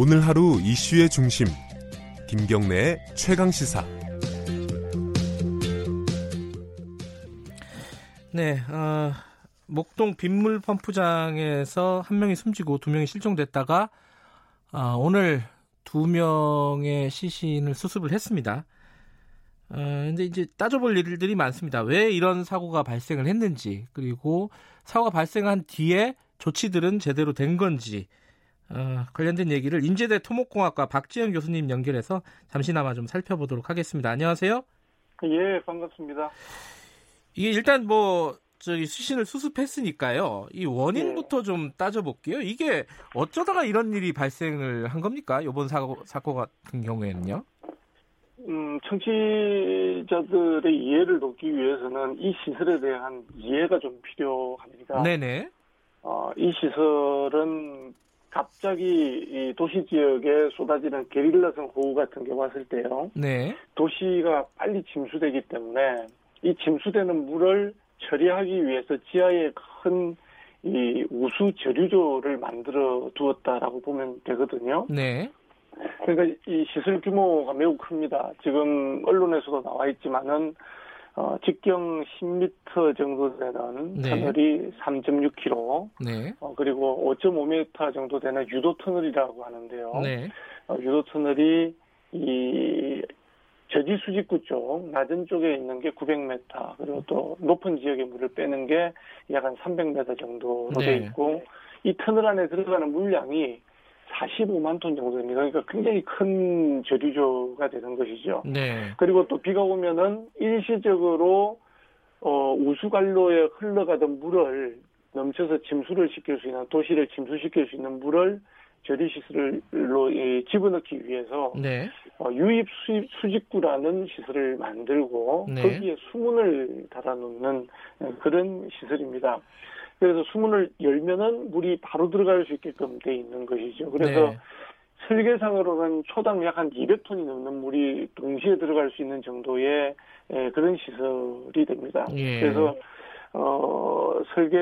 오늘 하루 이슈의 중심 김경래의 최강 시사. 네, 어, 목동 빗물 펌프장에서 한 명이 숨지고 두 명이 실종됐다가 어, 오늘 두 명의 시신을 수습을 했습니다. 어, 근데 이제 따져볼 일들이 많습니다. 왜 이런 사고가 발생을 했는지, 그리고 사고가 발생한 뒤에 조치들은 제대로 된 건지, 어, 관련된 얘기를 인제대 토목공학과 박지영 교수님 연결해서 잠시나마 좀 살펴보도록 하겠습니다. 안녕하세요. 예, 반갑습니다. 이게 일단 뭐 저기 수신을 수습했으니까요. 이 원인부터 네. 좀 따져볼게요. 이게 어쩌다가 이런 일이 발생을 한 겁니까? 이번 사고 사고 같은 경우에는요. 음, 청취자들의 이해를 돕기 위해서는 이 시설에 대한 이해가 좀 필요합니다. 네네. 어, 이 시설은 갑자기 이 도시 지역에 쏟아지는 게릴라성 호우 같은 게 왔을 때요. 네. 도시가 빨리 침수되기 때문에 이 침수되는 물을 처리하기 위해서 지하에 큰 이 우수 저류조를 만들어 두었다라고 보면 되거든요. 네. 그러니까 이 시설 규모가 매우 큽니다. 지금 언론에서도 나와 있지만은 어, 직경 10m 정도 되는 네. 터널이 3.6km, 네. 어, 그리고 5.5m 정도 되는 유도 터널이라고 하는데요. 네. 어, 유도 터널이 이 저지 수직구 쪽 낮은 쪽에 있는 게 900m, 그리고 또 높은 지역의 물을 빼는 게 약 한 300m 정도로 돼 네. 있고 이 터널 안에 들어가는 물량이 45만 톤 정도 됩니다. 그러니까 굉장히 큰 저류조가 되는 것이죠. 네. 그리고 또 비가 오면은 일시적으로 어, 우수관로에 흘러가던 물을 넘쳐서 침수를 시킬 수 있는 도시를 침수시킬 수 있는 물을 저리시설로 집어넣기 위해서 네. 어, 유입 수입 수직구라는 시설을 만들고 네. 거기에 수문을 달아놓는 그런 시설입니다. 그래서 수문을 열면은 물이 바로 들어갈 수 있게끔 돼 있는 것이죠. 그래서 네. 설계상으로는 초당 약 한 200톤이 넘는 물이 동시에 들어갈 수 있는 정도의 예, 그런 시설이 됩니다. 예. 그래서 어, 설계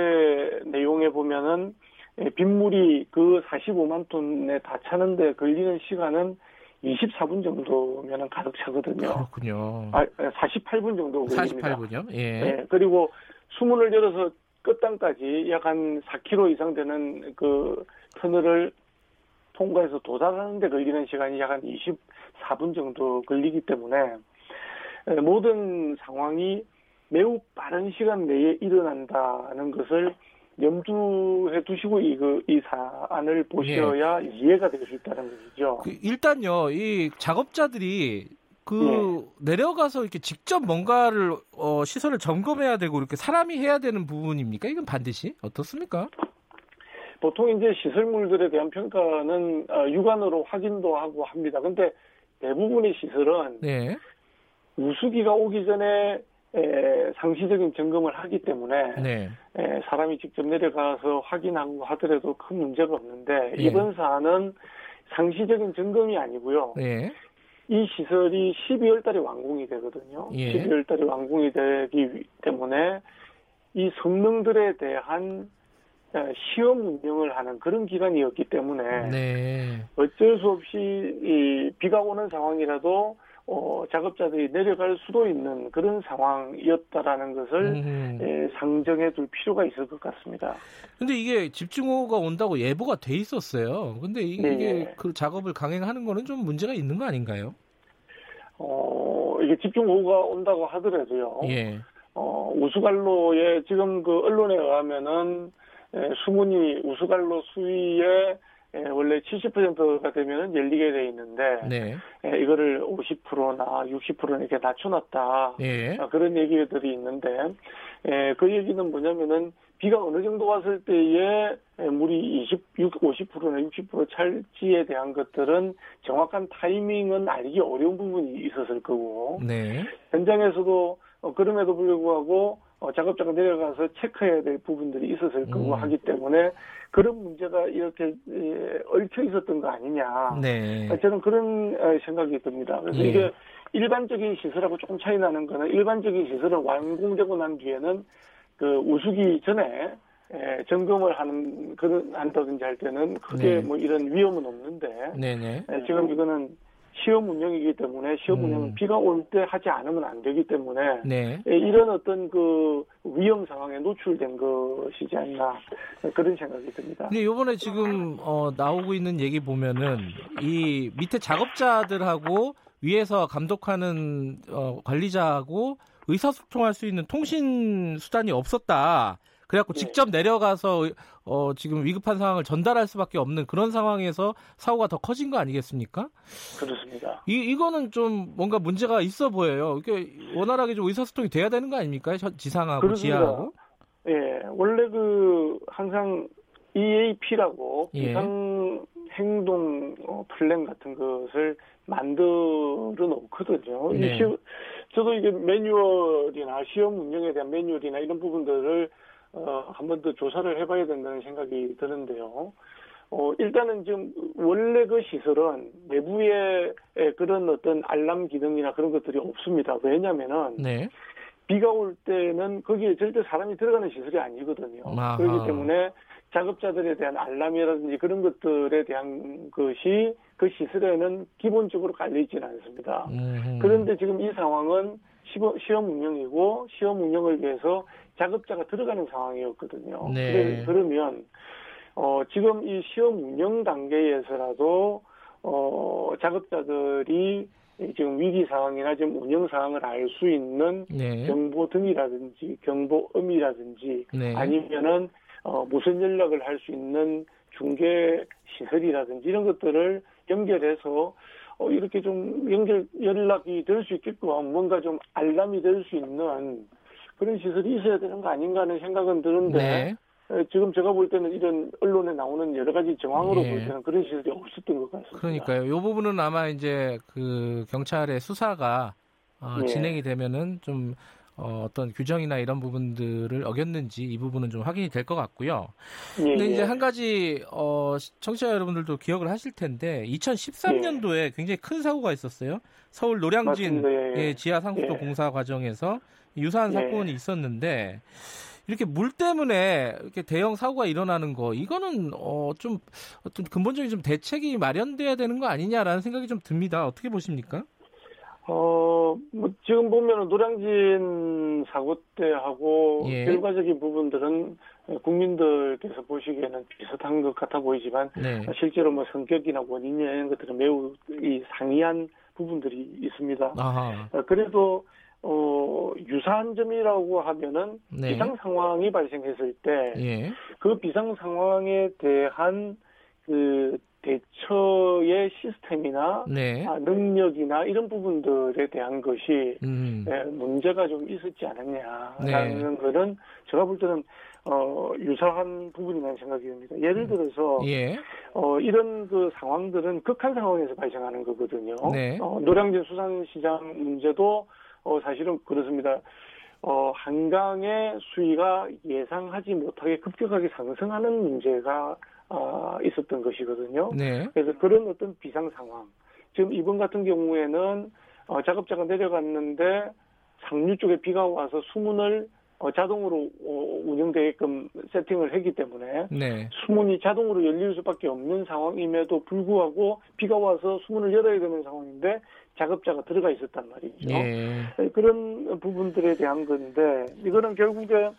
내용에 보면은 예, 빗물이 그 45만 톤에 다 차는데 걸리는 시간은 24분 정도면 가득 차거든요. 그렇군요. 아, 48분 정도 걸립니다. 48분요? 예. 예. 그리고 수문을 열어서 끝단까지 약 한 4km 이상 되는 그 터널을 통과해서 도달하는데 걸리는 시간이 약 한 24분 정도 걸리기 때문에 모든 상황이 매우 빠른 시간 내에 일어난다는 것을 염두해 두시고 이, 그, 이 사안을 보셔야 예. 이해가 될 수 있다는 것이죠. 그 일단요, 이 작업자들이 그 네. 내려가서 이렇게 직접 뭔가를 어, 시설을 점검해야 되고 이렇게 사람이 해야 되는 부분입니까? 이건 반드시 어떻습니까? 보통 이제 시설물들에 대한 평가는 어, 육안으로 확인도 하고 합니다. 근데 대부분의 시설은 네. 우수기가 오기 전에 에, 상시적인 점검을 하기 때문에 네. 에, 사람이 직접 내려가서 확인하고 하더라도 큰 문제가 없는데 네. 이번 사안은 상시적인 점검이 아니고요. 네. 이 시설이 12월 달에 완공이 되거든요. 예. 12월 달에 완공이 되기 때문에 이 성능들에 대한 어, 시험 운영을 하는 그런 기간이었기 때문에 네. 어쩔 수 없이 이 비가 오는 상황이라도 어, 작업자들이 내려갈 수도 있는 그런 상황이었다라는 것을 예, 상정해 둘 필요가 있을 것 같습니다. 근데 이게 집중호우가 온다고 예보가 돼 있었어요. 근데 이게 네. 그 작업을 강행하는 거는 좀 문제가 있는 거 아닌가요? 어, 이게 집중호우가 온다고 하더라도요. 예. 어, 우수갈로에 지금 그 언론에 의하면은 예, 수문이 우수갈로 수위에 예, 원래 70%가 되면 열리게 돼 있는데 네. 예, 이거를 50%나 60%나 이렇게 낮춰놨다 예. 아, 그런 얘기들이 있는데 예, 그 얘기는 뭐냐면은 비가 어느 정도 왔을 때에 물이 26, 50%나 60% 찰지에 대한 것들은 정확한 타이밍은 알기 어려운 부분이 있었을 거고 네. 현장에서도 어, 그럼에도 불구하고 어, 작업자가 내려가서 체크해야 될 부분들이 있었을 거고 음. 하기 때문에 그런 문제가 이렇게 예, 얽혀 있었던 거 아니냐. 네. 저는 그런 어, 생각이 듭니다. 그래서 예. 이게 일반적인 시설하고 조금 차이 나는 거는 일반적인 시설은 완공되고 난 뒤에는 그 우수기 전에 에, 점검을 하는 그런 한다든지 할 때는 크게 네. 뭐 이런 위험은 없는데 네네. 에, 지금 이거는 시험 운영이기 때문에 시험 음. 운영은 비가 올 때 하지 않으면 안 되기 때문에 네. 에, 이런 어떤 그 위험 상황에 노출된 것이지 않나 그런 생각이 듭니다. 근데 요번에 지금 어, 나오고 있는 얘기 보면은 이 밑에 작업자들하고 위에서 감독하는 어, 관리자하고 의사소통할 수 있는 통신 수단이 없었다. 그래갖고 네. 직접 내려가서 어, 지금 위급한 상황을 전달할 수밖에 없는 그런 상황에서 사고가 더 커진 거 아니겠습니까? 그렇습니다. 이 이거는 좀 뭔가 문제가 있어 보여요. 이게 원활하게 좀 의사소통이 돼야 되는 거 아닙니까? 저- 지상하고 그렇습니다. 지하하고. 예, 원래 그 항상 EAP라고 예. 비상 행동 어, 플랜 같은 것을 만들어 놓거든요. 이 네. 시- 저도 이게 매뉴얼이나 시험 운영에 대한 매뉴얼이나 이런 부분들을 어, 한 번 더 조사를 해봐야 된다는 생각이 드는데요. 어, 일단은 지금 원래 그 시설은 내부에 그런 어떤 알람 기능이나 그런 것들이 없습니다. 왜냐면은 네. 비가 올 때는 거기에 절대 사람이 들어가는 시설이 아니거든요. 아하. 그렇기 때문에 작업자들에 대한 알람이라든지 그런 것들에 대한 것이 그 시설에는 기본적으로 깔려 있지는 않습니다. 음. 그런데 지금 이 상황은 시험 운영이고 시험 운영을 위해서 작업자가 들어가는 상황이었거든요. 네. 그러면 어, 지금 이 시험 운영 단계에서라도 어, 작업자들이 이 지금 위기 상황이나 지금 운영 상황을 알 수 있는 네. 경보 등이라든지 경보음이라든지 네. 아니면은 어, 무선 연락을 할 수 있는 중계 시설이라든지 이런 것들을 연결해서 어, 이렇게 좀 연결 연락이 될 수 있게끔 뭔가 좀 알람이 될 수 있는 그런 시설이 있어야 되는 거 아닌가 하는 생각은 드는데 네. 에, 지금 제가 볼 때는 이런 언론에 나오는 여러 가지 정황으로 예. 볼 때는 그런 시설이 없었던 것 같습니다. 그러니까요. 요 부분은 아마 이제 그 경찰의 수사가 어, 예. 진행이 되면은 좀 어, 떤 규정이나 이런 부분들을 어겼는지 이 부분은 좀 확인이 될 것 같고요. 예, 근데 예. 이제 한 가지 어, 시- 청취자 여러분들도 기억을 하실 텐데 2013년도에 굉장히 큰 사고가 있었어요. 서울 노량진 맞습니다. 예, 예. 예, 지하 상수도 예. 공사 과정에서 유사한 예. 사건이 있었는데 이렇게 물 때문에 이렇게 대형 사고가 일어나는 거 이거는 어, 좀 어떤 근본적인 좀 대책이 마련돼야 되는 거 아니냐라는 생각이 좀 듭니다. 어떻게 보십니까? 어, 뭐, 지금 보면은 노량진 사고 때하고 예. 결과적인 부분들은 국민들께서 보시기에는 비슷한 것 같아 보이지만 네. 실제로 뭐 성격이나 원인이나 이런 것들은 매우 이 상이한 부분들이 있습니다. 아하. 어, 그래도 어, 유사한 점이라고 하면은 네. 비상 상황이 발생했을 때 예. 그 비상 상황에 대한 그 대처의 시스템이나 네. 아, 능력이나 이런 부분들에 대한 것이 음. 예, 문제가 좀 있었지 않았냐라는 네. 거는 제가 볼 때는 어, 유사한 부분이라는 생각이 듭니다. 예를 들어서 예. 어, 이런 그 상황들은 극한 상황에서 발생하는 거거든요. 네. 어, 노량진 수산시장 문제도 어, 사실은 그렇습니다. 어, 한강의 수위가 예상하지 못하게 급격하게 상승하는 문제가 어, 있었던 것이거든요. 네. 그래서 그런 어떤 비상 상황. 지금 이번 같은 경우에는 어, 작업자가 내려갔는데 상류 쪽에 비가 와서 수문을 어, 자동으로 어, 운영되게끔 세팅을 했기 때문에 네. 수문이 자동으로 열릴 수밖에 없는 상황임에도 불구하고 비가 와서 수문을 열어야 되는 상황인데 작업자가 들어가 있었단 말이죠. 예. 그런 부분들에 대한 건데 이거는 결국에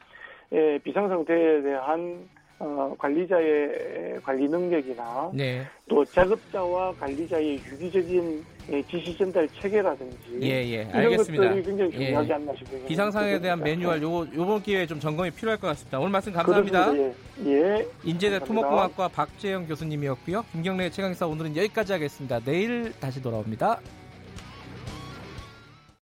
에, 비상 상태에 대한 어, 관리자의 관리 능력이나 네. 또 작업자와 관리자의 유기적인 예, 지시 전달 체계라든지 예, 예. 알겠습니다. 것들이 굉장히 예. 중요하지 않나 싶어요. 비상상에 대한 매뉴얼 요거 요번 기회에 좀 점검이 필요할 것 같습니다. 오늘 말씀 감사합니다. 그렇습니다. 예. 예. 인제대. 토목공학과 박재영 교수님이었고요. 김경래 최강사 오늘은 여기까지 하겠습니다. 내일 다시 돌아옵니다.